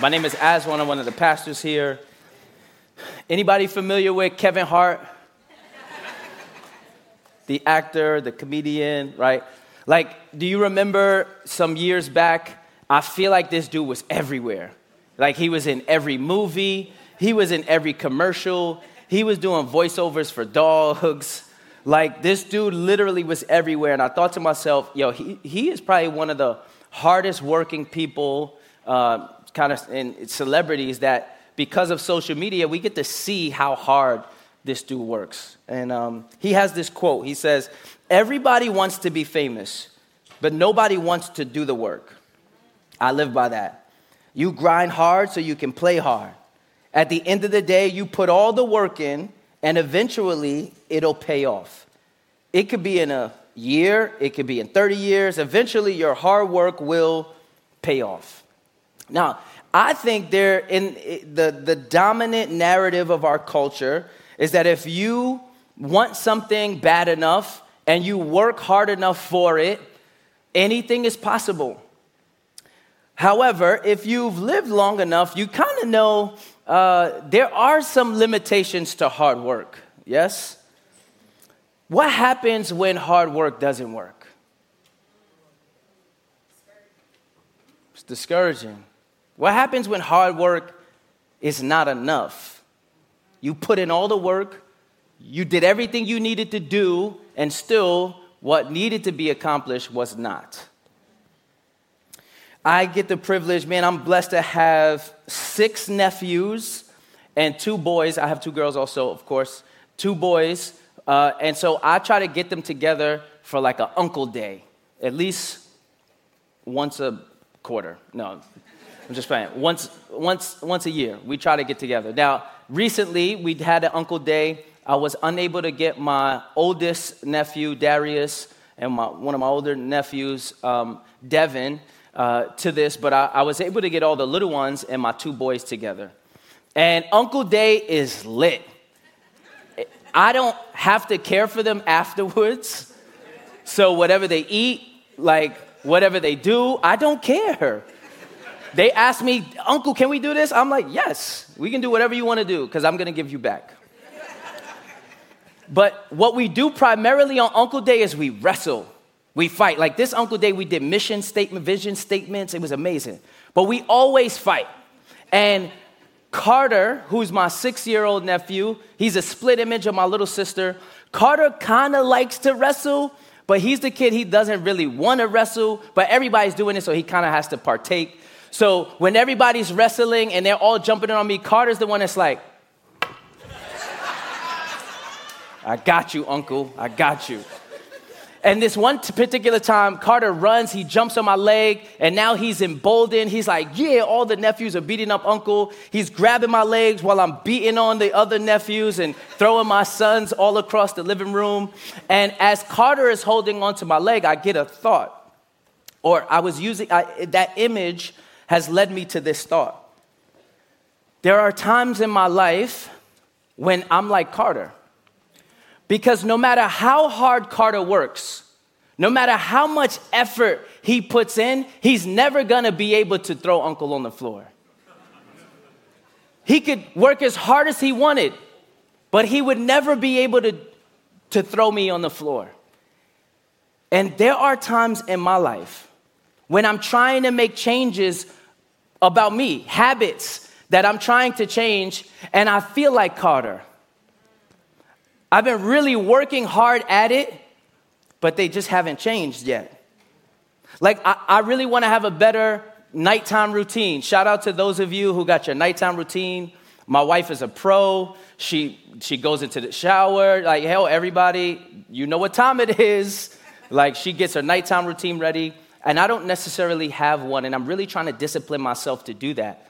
My name is Aswan. I'm one of the pastors here. Anybody familiar with Kevin Hart? the actor, the comedian, right? Like, do you remember some years back? I feel like this dude was everywhere. Like, he was in every movie, he was in every commercial, he was doing voiceovers for dogs. Like, this dude literally was everywhere. And I thought to myself, yo, he, he is probably one of the hardest working people, uh, kind of in celebrities that because of social media, we get to see how hard this dude works. And um, he has this quote. He says, Everybody wants to be famous, but nobody wants to do the work. I live by that. You grind hard so you can play hard. At the end of the day, you put all the work in, and eventually it'll pay off. It could be in a year, it could be in 30 years. Eventually, your hard work will pay off. Now, I think there in the, the dominant narrative of our culture is that if you want something bad enough and you work hard enough for it, anything is possible. However, if you've lived long enough, you kind of know uh, there are some limitations to hard work. Yes? What happens when hard work doesn't work? It's discouraging. What happens when hard work is not enough? You put in all the work, you did everything you needed to do, and still what needed to be accomplished was not. I get the privilege, man, I'm blessed to have six nephews and two boys. I have two girls also, of course, two boys. Uh, and so I try to get them together for like an uncle day, at least once a quarter. No, I'm just playing. Once, once, once a year, we try to get together. Now, recently, we had an uncle day. I was unable to get my oldest nephew, Darius, and my, one of my older nephews, um, Devin, uh, to this, but I, I was able to get all the little ones and my two boys together. And Uncle Day is lit. I don't have to care for them afterwards. So whatever they eat, like whatever they do, I don't care. They ask me, Uncle, can we do this? I'm like, yes, we can do whatever you want to do because I'm going to give you back. but what we do primarily on Uncle Day is we wrestle. We fight. Like this Uncle Day, we did mission statement, vision statements. It was amazing. But we always fight. And Carter, who's my six year old nephew, he's a split image of my little sister. Carter kind of likes to wrestle, but he's the kid, he doesn't really want to wrestle, but everybody's doing it, so he kind of has to partake. So when everybody's wrestling and they're all jumping in on me, Carter's the one that's like, I got you, uncle, I got you. And this one particular time, Carter runs, he jumps on my leg, and now he's emboldened. He's like, Yeah, all the nephews are beating up uncle. He's grabbing my legs while I'm beating on the other nephews and throwing my sons all across the living room. And as Carter is holding onto my leg, I get a thought. Or I was using I, that image has led me to this thought. There are times in my life when I'm like Carter. Because no matter how hard Carter works, no matter how much effort he puts in, he's never gonna be able to throw Uncle on the floor. He could work as hard as he wanted, but he would never be able to, to throw me on the floor. And there are times in my life when I'm trying to make changes about me, habits that I'm trying to change, and I feel like Carter. I've been really working hard at it, but they just haven't changed yet. Like, I, I really want to have a better nighttime routine. Shout out to those of you who got your nighttime routine. My wife is a pro. She she goes into the shower. Like, hell, everybody, you know what time it is. Like, she gets her nighttime routine ready. And I don't necessarily have one, and I'm really trying to discipline myself to do that.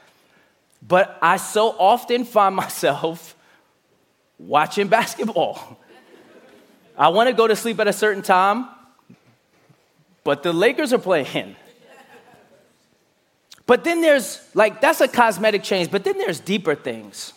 But I so often find myself watching basketball. I want to go to sleep at a certain time, but the Lakers are playing. But then there's, like, that's a cosmetic change, but then there's deeper things.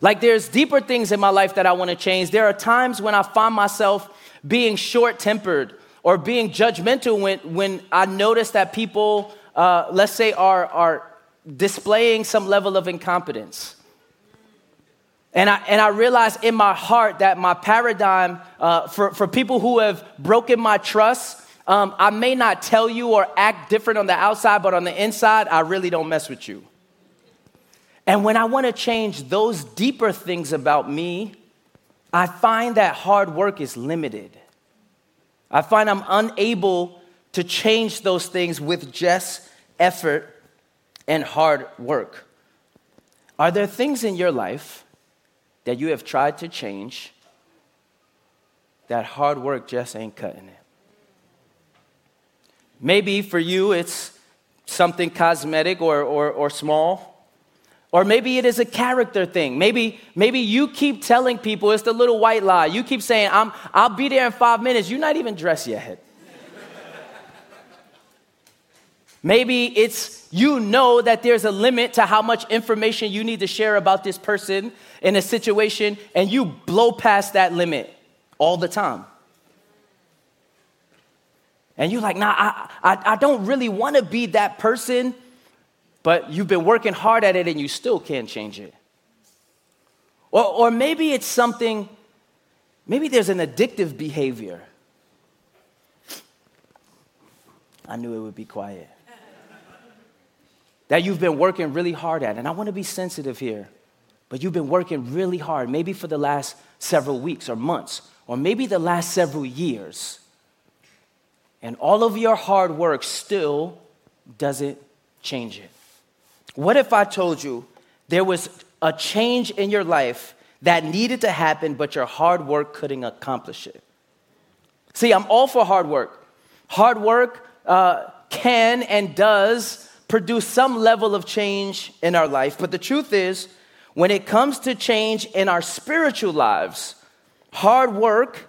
Like, there's deeper things in my life that I want to change. There are times when I find myself being short tempered or being judgmental when, when I notice that people, uh, let's say, are, are displaying some level of incompetence. And I, and I realized in my heart that my paradigm uh, for, for people who have broken my trust, um, I may not tell you or act different on the outside, but on the inside, I really don't mess with you. And when I want to change those deeper things about me, I find that hard work is limited. I find I'm unable to change those things with just effort and hard work. Are there things in your life that you have tried to change that hard work just ain't cutting it? Maybe for you it's something cosmetic or, or, or small. Or maybe it is a character thing. Maybe, maybe you keep telling people it's the little white lie. You keep saying, I'm, I'll be there in five minutes. You're not even dressed yet. maybe it's you know that there's a limit to how much information you need to share about this person in a situation, and you blow past that limit all the time. And you're like, nah, I, I, I don't really want to be that person but you've been working hard at it and you still can't change it. Or, or maybe it's something, maybe there's an addictive behavior. I knew it would be quiet. that you've been working really hard at. And I want to be sensitive here, but you've been working really hard, maybe for the last several weeks or months, or maybe the last several years. And all of your hard work still doesn't change it. What if I told you there was a change in your life that needed to happen, but your hard work couldn't accomplish it? See, I'm all for hard work. Hard work uh, can and does produce some level of change in our life, but the truth is, when it comes to change in our spiritual lives, hard work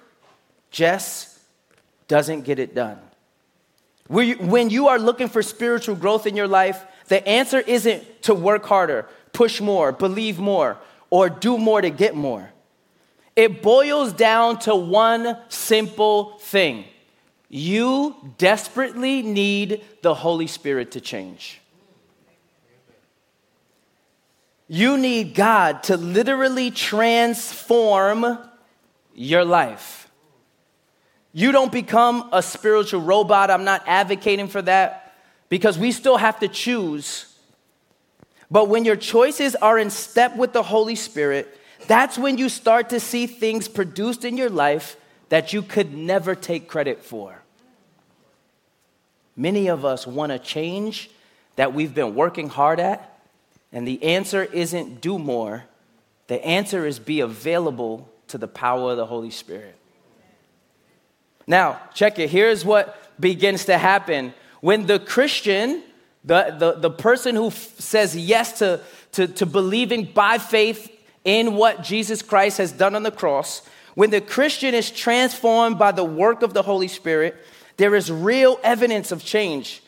just doesn't get it done. When you are looking for spiritual growth in your life, the answer isn't to work harder, push more, believe more, or do more to get more. It boils down to one simple thing you desperately need the Holy Spirit to change. You need God to literally transform your life. You don't become a spiritual robot. I'm not advocating for that because we still have to choose. But when your choices are in step with the Holy Spirit, that's when you start to see things produced in your life that you could never take credit for. Many of us want to change that we've been working hard at, and the answer isn't do more. The answer is be available to the power of the Holy Spirit. Now, check it. Here's what begins to happen when the Christian, the, the, the person who f- says yes to, to, to believing by faith in what Jesus Christ has done on the cross, when the Christian is transformed by the work of the Holy Spirit, there is real evidence of change.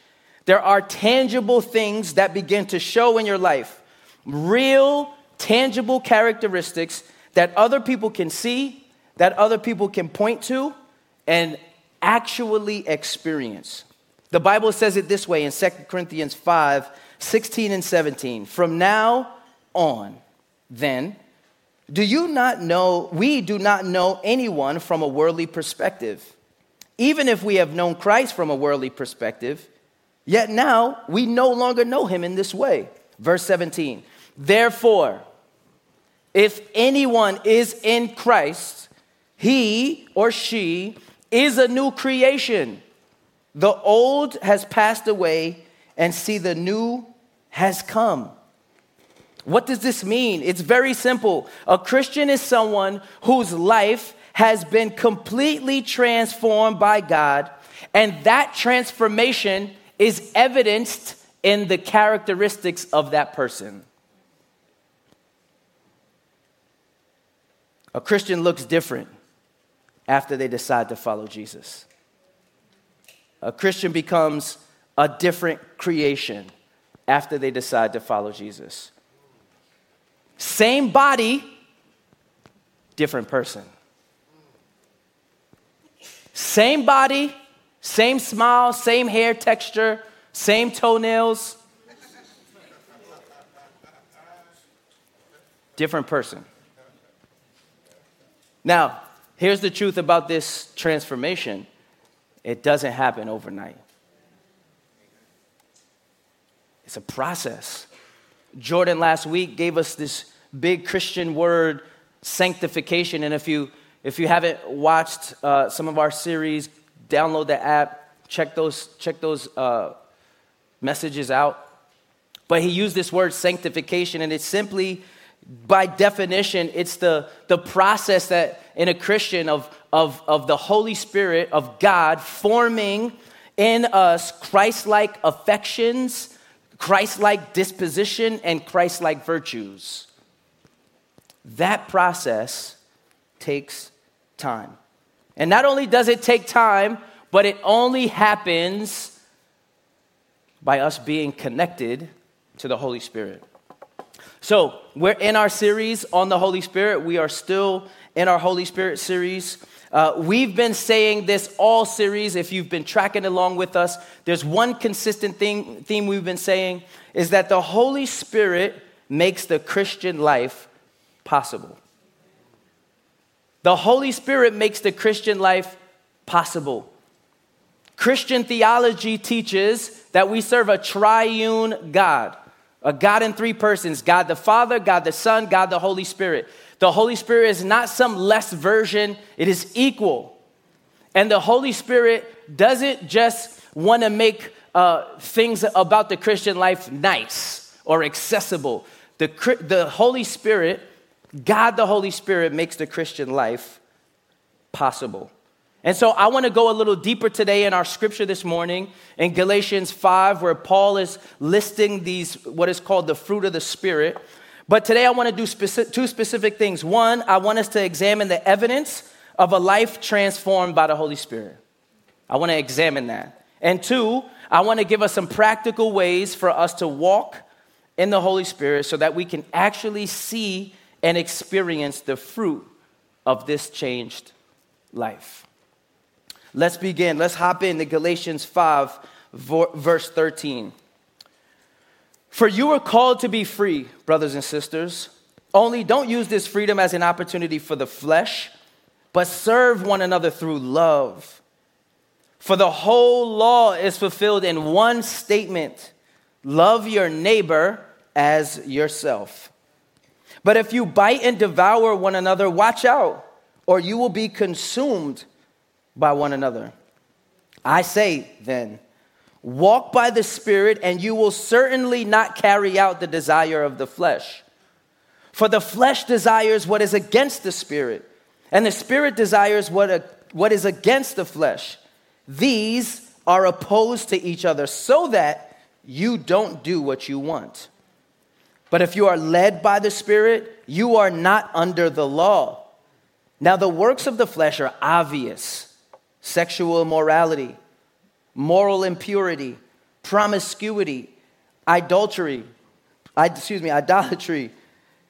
There are tangible things that begin to show in your life, real, tangible characteristics that other people can see, that other people can point to, and actually experience. The Bible says it this way in 2 Corinthians 5 16 and 17. From now on, then, do you not know, we do not know anyone from a worldly perspective. Even if we have known Christ from a worldly perspective, yet now we no longer know him in this way. Verse 17. Therefore, if anyone is in Christ, he or she is a new creation. The old has passed away, and see, the new has come. What does this mean? It's very simple. A Christian is someone whose life has been completely transformed by God, and that transformation is evidenced in the characteristics of that person. A Christian looks different after they decide to follow Jesus. A Christian becomes a different creation after they decide to follow Jesus. Same body, different person. Same body, same smile, same hair texture, same toenails, different person. Now, here's the truth about this transformation it doesn't happen overnight, it's a process. Jordan last week gave us this big Christian word, sanctification. And if you, if you haven't watched uh, some of our series, download the app, check those, check those uh, messages out. But he used this word sanctification, and it's simply, by definition, it's the, the process that in a Christian of, of, of the Holy Spirit, of God, forming in us Christ like affections, Christ like disposition, and Christ like virtues. That process takes time. And not only does it take time, but it only happens by us being connected to the Holy Spirit. So, we're in our series on the Holy Spirit. We are still in our Holy Spirit series. Uh, we've been saying this all series. If you've been tracking along with us, there's one consistent thing, theme we've been saying is that the Holy Spirit makes the Christian life possible. The Holy Spirit makes the Christian life possible. Christian theology teaches that we serve a triune God, a God in three persons God the Father, God the Son, God the Holy Spirit. The Holy Spirit is not some less version, it is equal. And the Holy Spirit doesn't just want to make uh, things about the Christian life nice or accessible. The, the Holy Spirit, God the Holy Spirit, makes the Christian life possible. And so I want to go a little deeper today in our scripture this morning in Galatians 5, where Paul is listing these, what is called the fruit of the Spirit. But today I want to do specific, two specific things. One, I want us to examine the evidence of a life transformed by the Holy Spirit. I want to examine that. And two, I want to give us some practical ways for us to walk in the Holy Spirit so that we can actually see and experience the fruit of this changed life. Let's begin. Let's hop in into Galatians 5, verse 13. For you are called to be free, brothers and sisters. Only don't use this freedom as an opportunity for the flesh, but serve one another through love. For the whole law is fulfilled in one statement love your neighbor as yourself. But if you bite and devour one another, watch out, or you will be consumed by one another. I say then, walk by the Spirit, and you will certainly not carry out the desire of the flesh. For the flesh desires what is against the Spirit, and the Spirit desires what, what is against the flesh. These are opposed to each other, so that you don't do what you want. But if you are led by the Spirit, you are not under the law. Now, the works of the flesh are obvious sexual immorality, moral impurity, promiscuity, adultery, excuse me, idolatry,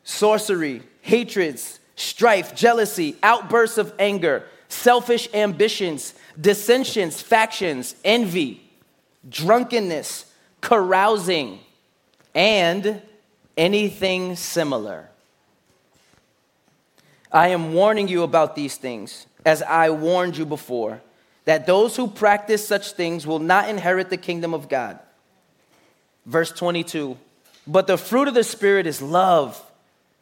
sorcery, hatreds, strife, jealousy, outbursts of anger, selfish ambitions, dissensions, factions, envy, drunkenness, carousing, and anything similar. I am warning you about these things, as I warned you before that those who practice such things will not inherit the kingdom of God. Verse 22 But the fruit of the Spirit is love,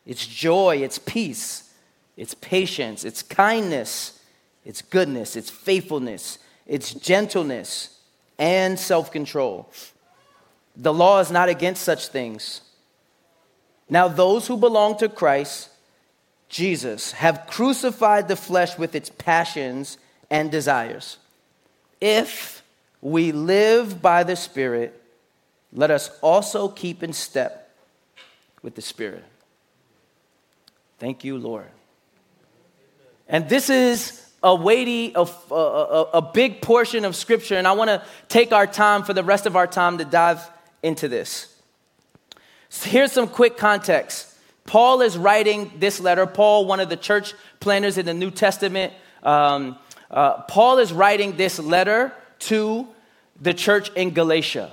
it's joy, it's peace, it's patience, it's kindness, it's goodness, it's faithfulness, it's gentleness, and self control. The law is not against such things. Now, those who belong to Christ, Jesus, have crucified the flesh with its passions and desires. If we live by the Spirit, let us also keep in step with the Spirit. Thank you, Lord. And this is a weighty, a, a, a, big portion of Scripture, and I want to take our time for the rest of our time to dive into this. So here's some quick context. Paul is writing this letter. Paul, one of the church planners in the New Testament, um, uh, Paul is writing this letter to the church in Galatia.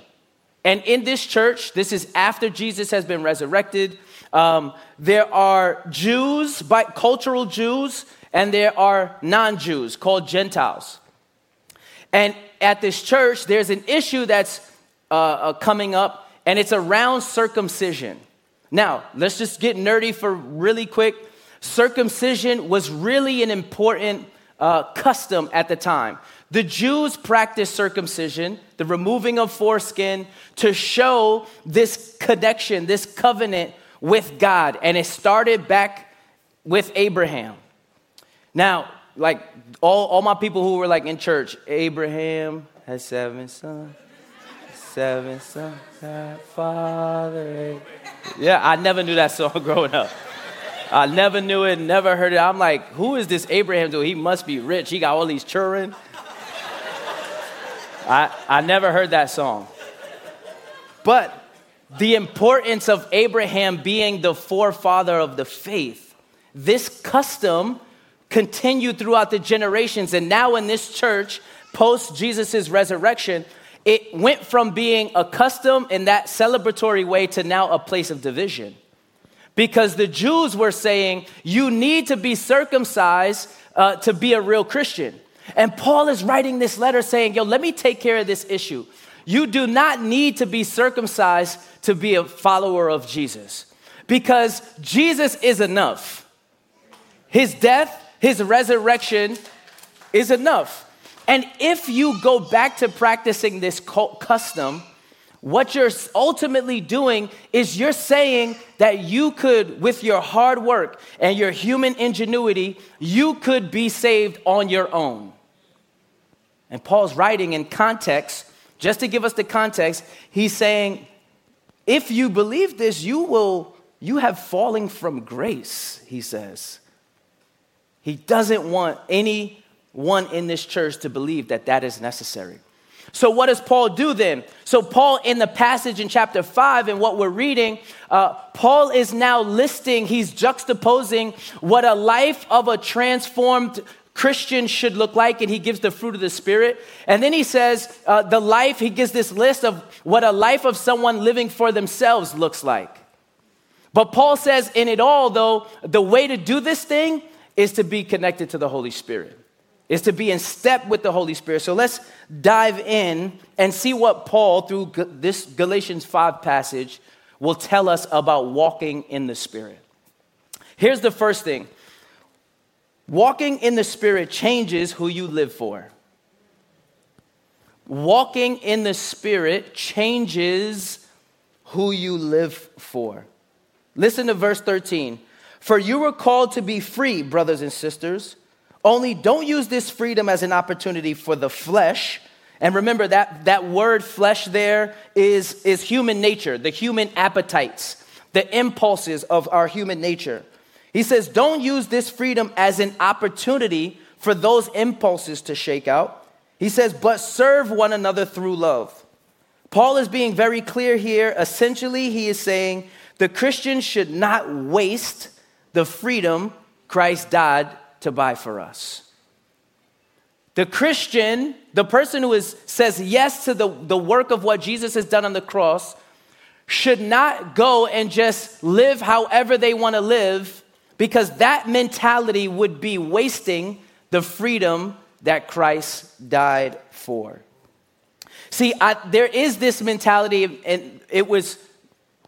And in this church, this is after Jesus has been resurrected. Um, there are Jews, by, cultural Jews, and there are non Jews called Gentiles. And at this church, there's an issue that's uh, uh, coming up, and it's around circumcision. Now, let's just get nerdy for really quick. Circumcision was really an important uh, custom at the time. The Jews practiced circumcision, the removing of foreskin, to show this connection, this covenant with God. And it started back with Abraham. Now, like all, all my people who were like in church, Abraham has seven sons, seven sons, father. Yeah, I never knew that song growing up. I never knew it, never heard it. I'm like, who is this Abraham dude? He must be rich. He got all these children. I, I never heard that song. But the importance of Abraham being the forefather of the faith, this custom continued throughout the generations. And now in this church, post Jesus' resurrection, it went from being a custom in that celebratory way to now a place of division. Because the Jews were saying, you need to be circumcised uh, to be a real Christian. And Paul is writing this letter saying, yo, let me take care of this issue. You do not need to be circumcised to be a follower of Jesus because Jesus is enough. His death, his resurrection is enough. And if you go back to practicing this custom, what you're ultimately doing is you're saying that you could, with your hard work and your human ingenuity, you could be saved on your own. And Paul's writing in context, just to give us the context, he's saying, if you believe this, you will, you have fallen from grace, he says. He doesn't want anyone in this church to believe that that is necessary. So, what does Paul do then? So, Paul, in the passage in chapter 5 and what we're reading, uh, Paul is now listing, he's juxtaposing what a life of a transformed Christian should look like, and he gives the fruit of the Spirit. And then he says, uh, the life, he gives this list of what a life of someone living for themselves looks like. But Paul says, in it all, though, the way to do this thing is to be connected to the Holy Spirit, is to be in step with the Holy Spirit. So let's dive in and see what Paul, through this Galatians 5 passage, will tell us about walking in the Spirit. Here's the first thing walking in the Spirit changes who you live for. Walking in the Spirit changes who you live for. Listen to verse 13. For you were called to be free, brothers and sisters. Only don't use this freedom as an opportunity for the flesh. And remember that, that word flesh there is, is human nature, the human appetites, the impulses of our human nature. He says, don't use this freedom as an opportunity for those impulses to shake out. He says, but serve one another through love. Paul is being very clear here. Essentially, he is saying the Christian should not waste the freedom Christ died to buy for us. The Christian, the person who is, says yes to the, the work of what Jesus has done on the cross, should not go and just live however they want to live because that mentality would be wasting the freedom that Christ died for. See, I, there is this mentality, and it was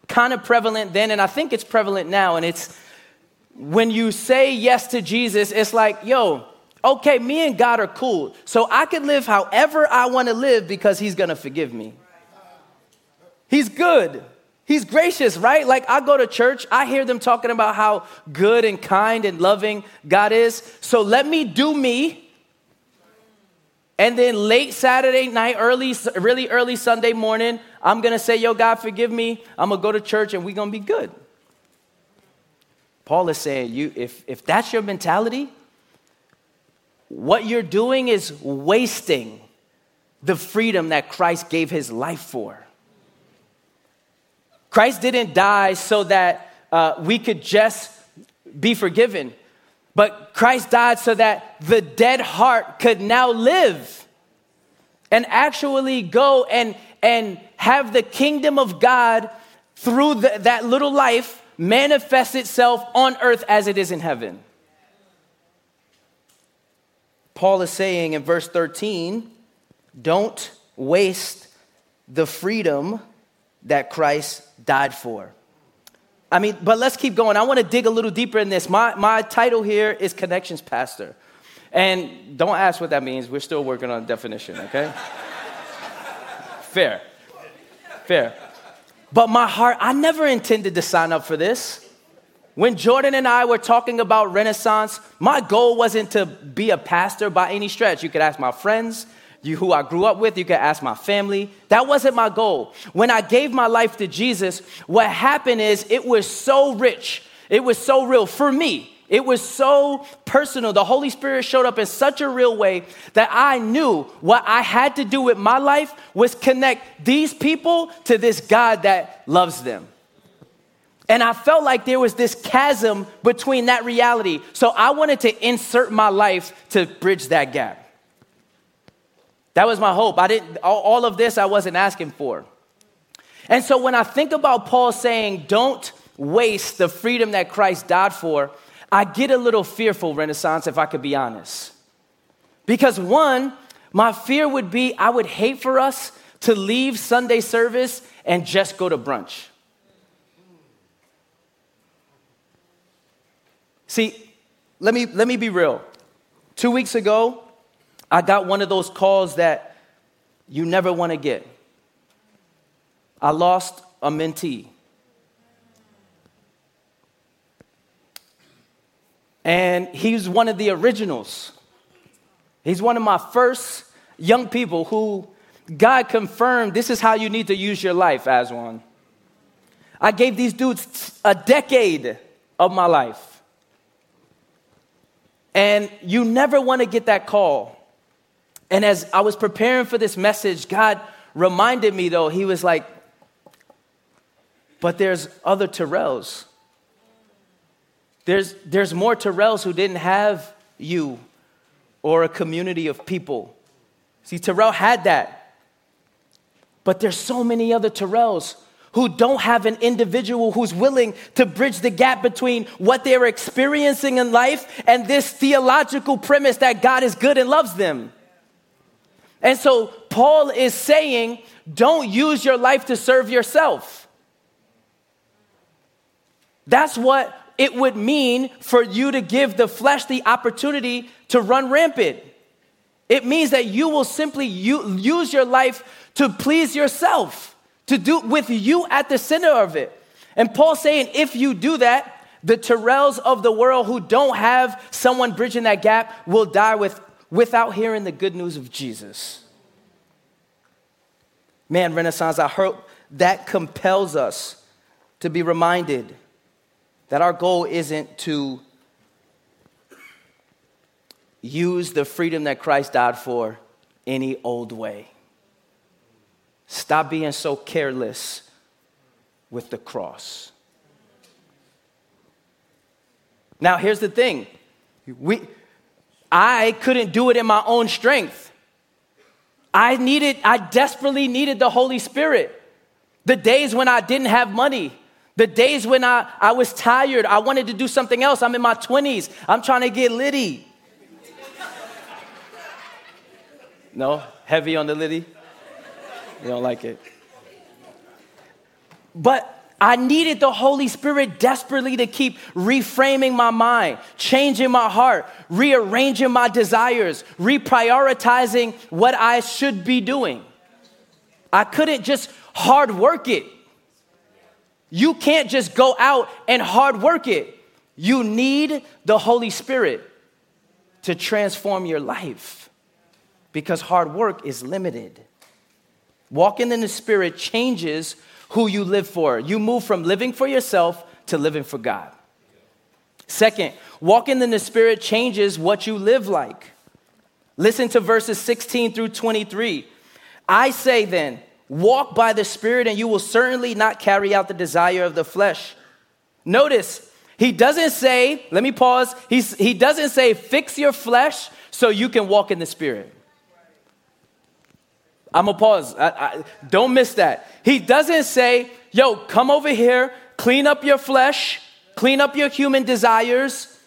kind of prevalent then, and I think it's prevalent now, and it's when you say yes to Jesus, it's like, yo, okay, me and God are cool. So I can live however I want to live because He's going to forgive me. He's good. He's gracious, right? Like I go to church, I hear them talking about how good and kind and loving God is. So let me do me. And then late Saturday night, early, really early Sunday morning, I'm gonna say, Yo, God, forgive me. I'm gonna go to church and we're gonna be good. Paul is saying, you, if, if that's your mentality, what you're doing is wasting the freedom that Christ gave his life for. Christ didn't die so that uh, we could just be forgiven, but Christ died so that the dead heart could now live and actually go and, and have the kingdom of God through the, that little life manifest itself on earth as it is in heaven. Paul is saying in verse 13, don't waste the freedom that Christ died for. I mean, but let's keep going. I want to dig a little deeper in this. My, my title here is Connections Pastor. And don't ask what that means. We're still working on definition, okay? Fair. Fair. But my heart, I never intended to sign up for this. When Jordan and I were talking about Renaissance, my goal wasn't to be a pastor by any stretch. You could ask my friends, you who I grew up with, you could ask my family. That wasn't my goal. When I gave my life to Jesus, what happened is it was so rich, it was so real for me. It was so personal. The Holy Spirit showed up in such a real way that I knew what I had to do with my life was connect these people to this God that loves them. And I felt like there was this chasm between that reality. So I wanted to insert my life to bridge that gap. That was my hope. I didn't all of this I wasn't asking for. And so when I think about Paul saying, "Don't waste the freedom that Christ died for," I get a little fearful, Renaissance, if I could be honest. Because one, my fear would be I would hate for us to leave Sunday service and just go to brunch. See, let me, let me be real. Two weeks ago, I got one of those calls that you never want to get. I lost a mentee. And he's one of the originals. He's one of my first young people who God confirmed this is how you need to use your life as one. I gave these dudes a decade of my life. And you never want to get that call. And as I was preparing for this message, God reminded me, though, He was like, but there's other Terrells there's, there's more Terrells who didn't have you or a community of people. See, Terrell had that. But there's so many other Terrells who don't have an individual who's willing to bridge the gap between what they're experiencing in life and this theological premise that God is good and loves them. And so Paul is saying, don't use your life to serve yourself. That's what it would mean for you to give the flesh the opportunity to run rampant. It means that you will simply use your life to please yourself, to do with you at the center of it. And Paul's saying, if you do that, the Terrells of the world who don't have someone bridging that gap will die with, without hearing the good news of Jesus. Man, Renaissance, I hope that compels us to be reminded that our goal isn't to use the freedom that Christ died for any old way. Stop being so careless with the cross. Now, here's the thing we, I couldn't do it in my own strength. I needed, I desperately needed the Holy Spirit. The days when I didn't have money, the days when I, I was tired, I wanted to do something else. I'm in my 20s. I'm trying to get litty. No? Heavy on the litty? You don't like it. But I needed the Holy Spirit desperately to keep reframing my mind, changing my heart, rearranging my desires, reprioritizing what I should be doing. I couldn't just hard work it. You can't just go out and hard work it. You need the Holy Spirit to transform your life because hard work is limited. Walking in the Spirit changes who you live for. You move from living for yourself to living for God. Second, walking in the Spirit changes what you live like. Listen to verses 16 through 23. I say then, Walk by the Spirit, and you will certainly not carry out the desire of the flesh. Notice, he doesn't say, let me pause, He's, he doesn't say, fix your flesh so you can walk in the Spirit. I'm gonna pause. I, I, don't miss that. He doesn't say, yo, come over here, clean up your flesh, clean up your human desires,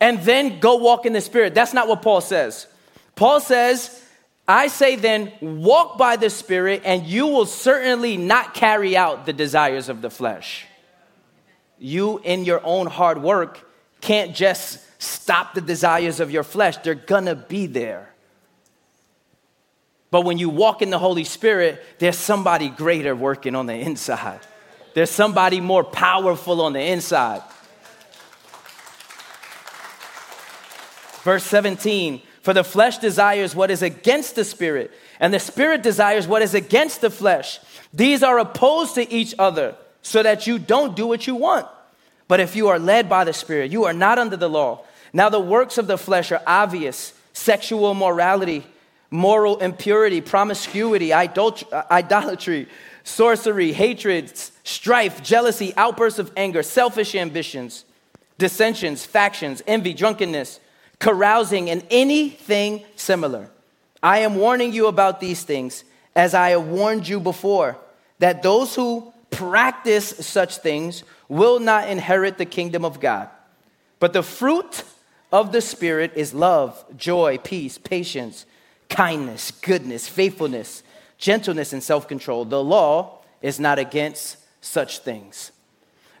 and then go walk in the Spirit. That's not what Paul says. Paul says, I say then, walk by the Spirit, and you will certainly not carry out the desires of the flesh. You, in your own hard work, can't just stop the desires of your flesh, they're gonna be there. But when you walk in the Holy Spirit, there's somebody greater working on the inside. There's somebody more powerful on the inside. Verse 17 For the flesh desires what is against the spirit, and the spirit desires what is against the flesh. These are opposed to each other, so that you don't do what you want. But if you are led by the spirit, you are not under the law. Now, the works of the flesh are obvious sexual morality, moral impurity, promiscuity, idolatry, sorcery, hatred, strife, jealousy, outbursts of anger, selfish ambitions, dissensions, factions, envy, drunkenness carousing, and anything similar. I am warning you about these things, as I have warned you before, that those who practice such things will not inherit the kingdom of God. But the fruit of the Spirit is love, joy, peace, patience, kindness, goodness, faithfulness, gentleness, and self control. The law is not against such things.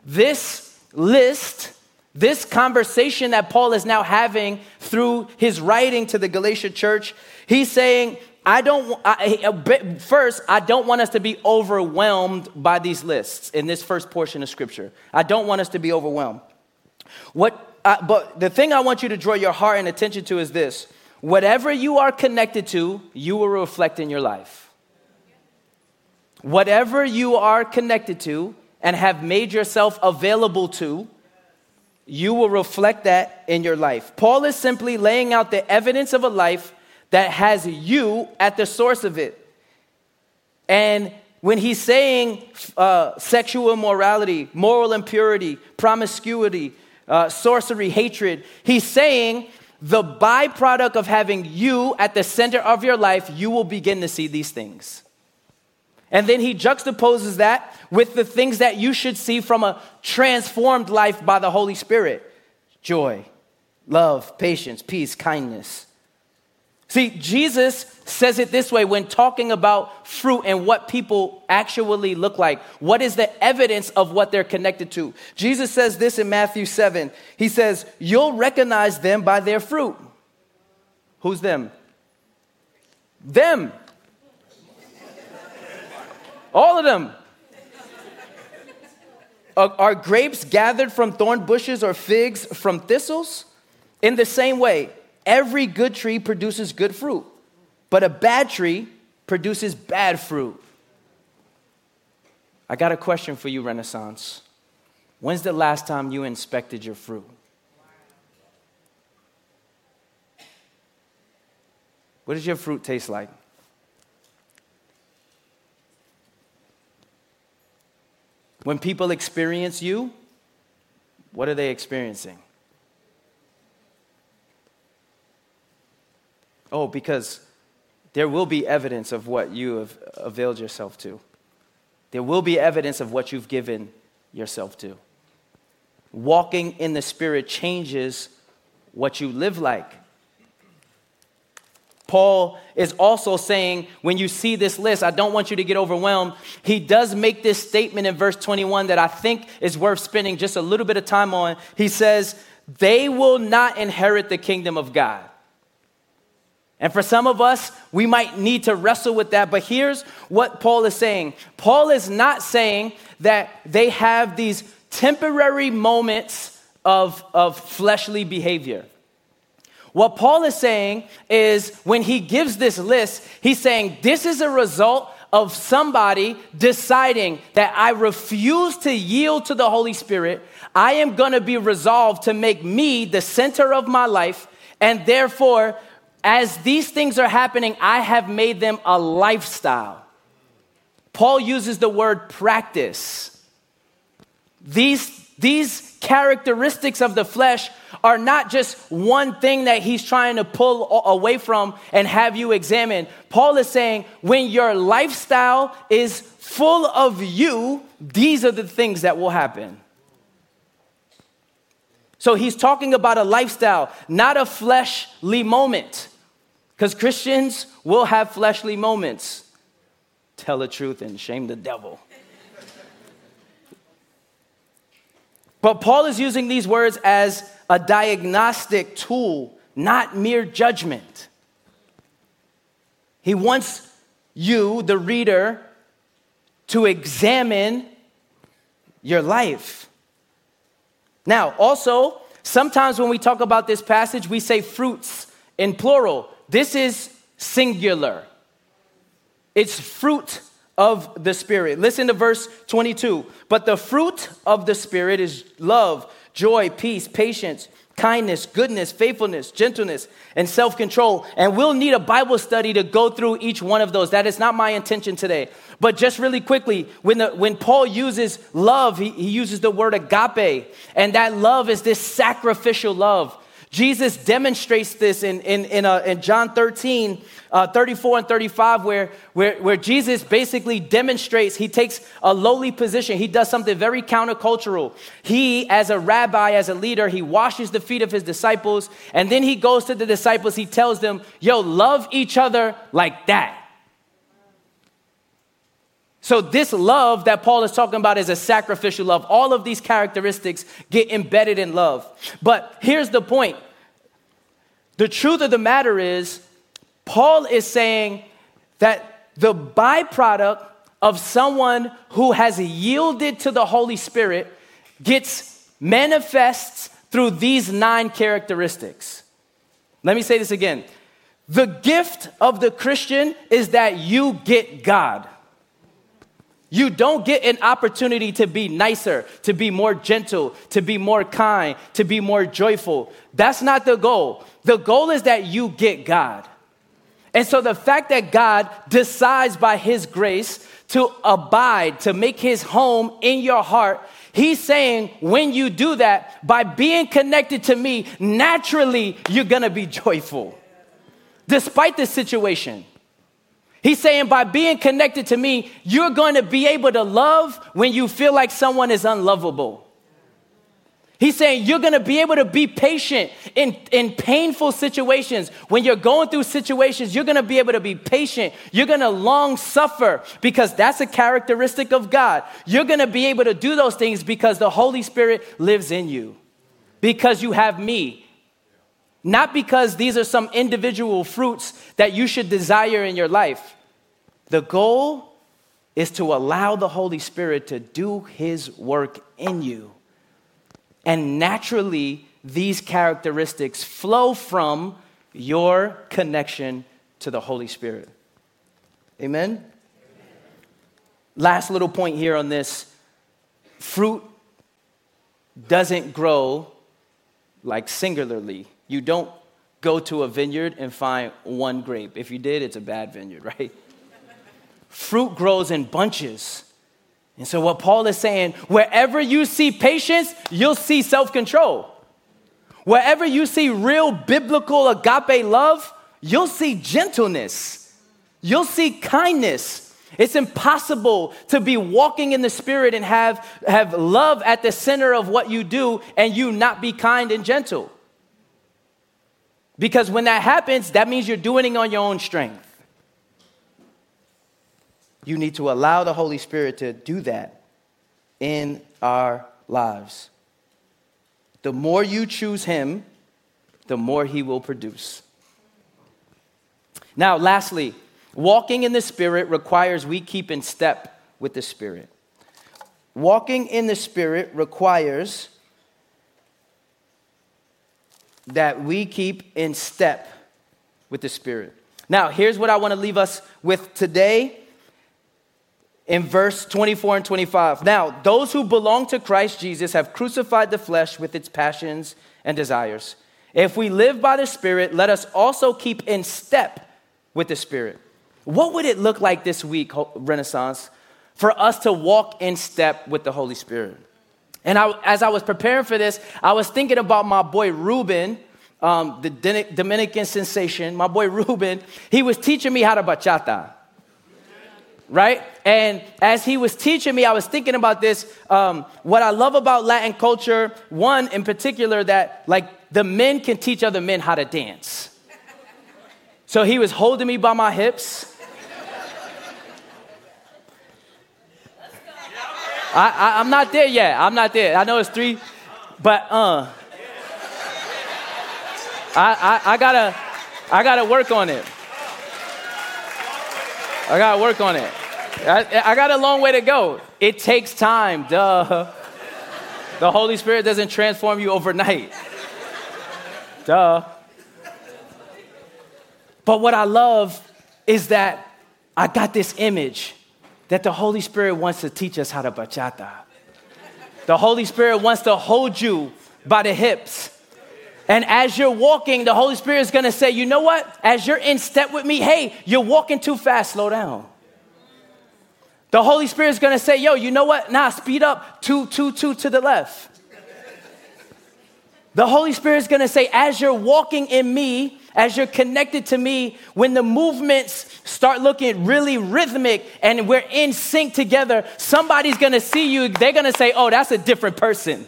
This list this conversation that Paul is now having through his writing to the Galatia church, he's saying, I don't, I, first, I don't want us to be overwhelmed by these lists in this first portion of scripture. I don't want us to be overwhelmed. What, uh, but the thing I want you to draw your heart and attention to is this whatever you are connected to, you will reflect in your life. Whatever you are connected to and have made yourself available to, you will reflect that in your life. Paul is simply laying out the evidence of a life that has you at the source of it. And when he's saying uh, sexual immorality, moral impurity, promiscuity, uh, sorcery, hatred, he's saying the byproduct of having you at the center of your life, you will begin to see these things. And then he juxtaposes that with the things that you should see from a transformed life by the Holy Spirit joy, love, patience, peace, kindness. See, Jesus says it this way when talking about fruit and what people actually look like. What is the evidence of what they're connected to? Jesus says this in Matthew 7. He says, You'll recognize them by their fruit. Who's them? Them. All of them. Are, grapes gathered from thorn bushes or figs from thistles? In the same way, every good tree produces good fruit, but a bad tree produces bad fruit. I got a question for you, Renaissance. When's the last time you inspected your fruit? What does your fruit taste like? When people experience you, what are they experiencing? Oh, because there will be evidence of what you have availed yourself to. There will be evidence of what you've given yourself to. Walking in the Spirit changes what you live like. Paul is also saying, when you see this list, I don't want you to get overwhelmed. He does make this statement in verse 21 that I think is worth spending just a little bit of time on. He says, They will not inherit the kingdom of God. And for some of us, we might need to wrestle with that. But here's what Paul is saying Paul is not saying that they have these temporary moments of, of fleshly behavior. What Paul is saying is when he gives this list, he's saying this is a result of somebody deciding that I refuse to yield to the Holy Spirit. I am going to be resolved to make me the center of my life. And therefore, as these things are happening, I have made them a lifestyle. Paul uses the word practice. These, these characteristics of the flesh are not just one thing that he's trying to pull away from and have you examine. Paul is saying when your lifestyle is full of you, these are the things that will happen. So he's talking about a lifestyle, not a fleshly moment. Because Christians will have fleshly moments. Tell the truth and shame the devil. But Paul is using these words as a diagnostic tool, not mere judgment. He wants you, the reader, to examine your life. Now, also, sometimes when we talk about this passage, we say fruits in plural. This is singular. It's fruit of the Spirit. Listen to verse 22. But the fruit of the Spirit is love, joy, peace, patience, kindness, goodness, faithfulness, gentleness, and self control. And we'll need a Bible study to go through each one of those. That is not my intention today. But just really quickly, when, the, when Paul uses love, he, he uses the word agape. And that love is this sacrificial love. Jesus demonstrates this in, in, in, uh, in John 13, uh, 34 and 35, where, where, where Jesus basically demonstrates, he takes a lowly position. He does something very countercultural. He, as a rabbi, as a leader, he washes the feet of his disciples, and then he goes to the disciples, he tells them, Yo, love each other like that. So, this love that Paul is talking about is a sacrificial love. All of these characteristics get embedded in love. But here's the point the truth of the matter is, Paul is saying that the byproduct of someone who has yielded to the Holy Spirit gets manifests through these nine characteristics. Let me say this again. The gift of the Christian is that you get God. You don't get an opportunity to be nicer, to be more gentle, to be more kind, to be more joyful. That's not the goal. The goal is that you get God. And so the fact that God decides by His grace to abide, to make His home in your heart, He's saying when you do that, by being connected to me, naturally you're gonna be joyful, despite the situation. He's saying by being connected to me, you're going to be able to love when you feel like someone is unlovable. He's saying you're going to be able to be patient in, in painful situations. When you're going through situations, you're going to be able to be patient. You're going to long suffer because that's a characteristic of God. You're going to be able to do those things because the Holy Spirit lives in you, because you have me. Not because these are some individual fruits that you should desire in your life. The goal is to allow the Holy Spirit to do His work in you. And naturally, these characteristics flow from your connection to the Holy Spirit. Amen? Amen? Last little point here on this fruit doesn't grow like singularly. You don't go to a vineyard and find one grape. If you did, it's a bad vineyard, right? Fruit grows in bunches. And so, what Paul is saying, wherever you see patience, you'll see self control. Wherever you see real biblical agape love, you'll see gentleness. You'll see kindness. It's impossible to be walking in the Spirit and have, have love at the center of what you do and you not be kind and gentle. Because when that happens, that means you're doing it on your own strength. You need to allow the Holy Spirit to do that in our lives. The more you choose Him, the more He will produce. Now, lastly, walking in the Spirit requires we keep in step with the Spirit. Walking in the Spirit requires that we keep in step with the Spirit. Now, here's what I want to leave us with today in verse 24 and 25. Now, those who belong to Christ Jesus have crucified the flesh with its passions and desires. If we live by the Spirit, let us also keep in step with the Spirit. What would it look like this week, Renaissance, for us to walk in step with the Holy Spirit? And I, as I was preparing for this, I was thinking about my boy Ruben, um, the Dominican sensation. My boy Ruben, he was teaching me how to bachata. Right? And as he was teaching me, I was thinking about this. Um, what I love about Latin culture, one in particular, that like the men can teach other men how to dance. So he was holding me by my hips. I, I, am not there yet. I'm not there. I know it's three, but uh, I, I, I gotta, I gotta work on it. I gotta work on it. I, I got a long way to go. It takes time, duh. The Holy Spirit doesn't transform you overnight. Duh. But what I love is that I got this image that the Holy Spirit wants to teach us how to bachata. The Holy Spirit wants to hold you by the hips. And as you're walking, the Holy Spirit is gonna say, you know what? As you're in step with me, hey, you're walking too fast, slow down. The Holy Spirit is gonna say, yo, you know what? Nah, speed up, two, two, two to the left. The Holy Spirit is gonna say, as you're walking in me, as you're connected to me, when the movements start looking really rhythmic and we're in sync together, somebody's gonna see you. They're gonna say, Oh, that's a different person.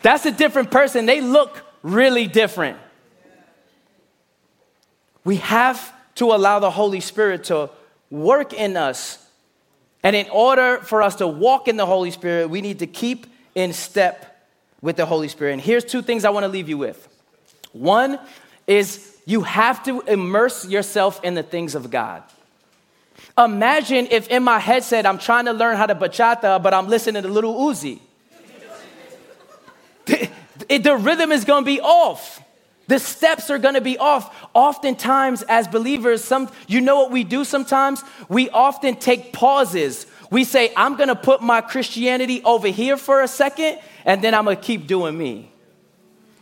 That's a different person. They look really different. We have to allow the Holy Spirit to work in us. And in order for us to walk in the Holy Spirit, we need to keep in step with the Holy Spirit. And here's two things I wanna leave you with. One, is you have to immerse yourself in the things of God. Imagine if in my headset I'm trying to learn how to bachata, but I'm listening to Lil Uzi. the, the rhythm is gonna be off. The steps are gonna be off. Oftentimes, as believers, some you know what we do sometimes? We often take pauses. We say, I'm gonna put my Christianity over here for a second, and then I'm gonna keep doing me.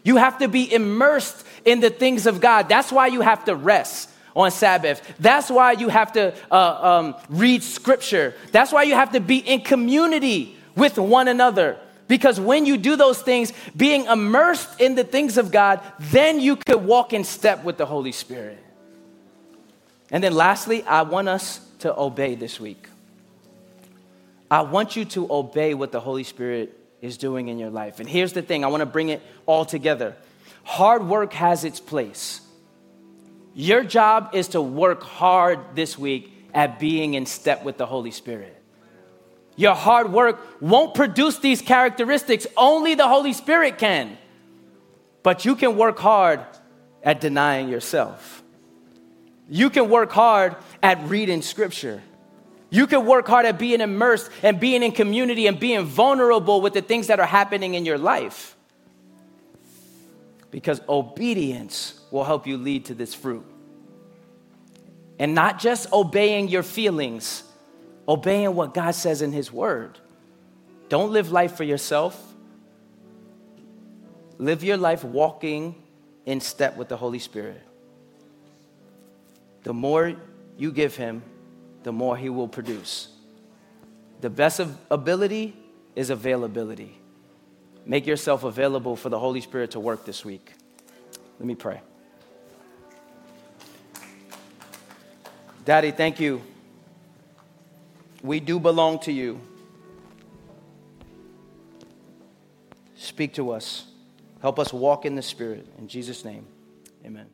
You have to be immersed in the things of God. That's why you have to rest on Sabbath. That's why you have to uh, um, read scripture. That's why you have to be in community with one another. Because when you do those things, being immersed in the things of God, then you could walk in step with the Holy Spirit. And then lastly, I want us to obey this week. I want you to obey what the Holy Spirit is doing in your life. And here's the thing I want to bring it all together. Hard work has its place. Your job is to work hard this week at being in step with the Holy Spirit. Your hard work won't produce these characteristics, only the Holy Spirit can. But you can work hard at denying yourself. You can work hard at reading scripture. You can work hard at being immersed and being in community and being vulnerable with the things that are happening in your life. Because obedience will help you lead to this fruit. And not just obeying your feelings, obeying what God says in His Word. Don't live life for yourself. Live your life walking in step with the Holy Spirit. The more you give Him, the more He will produce. The best ability is availability. Make yourself available for the Holy Spirit to work this week. Let me pray. Daddy, thank you. We do belong to you. Speak to us. Help us walk in the Spirit. In Jesus' name, amen.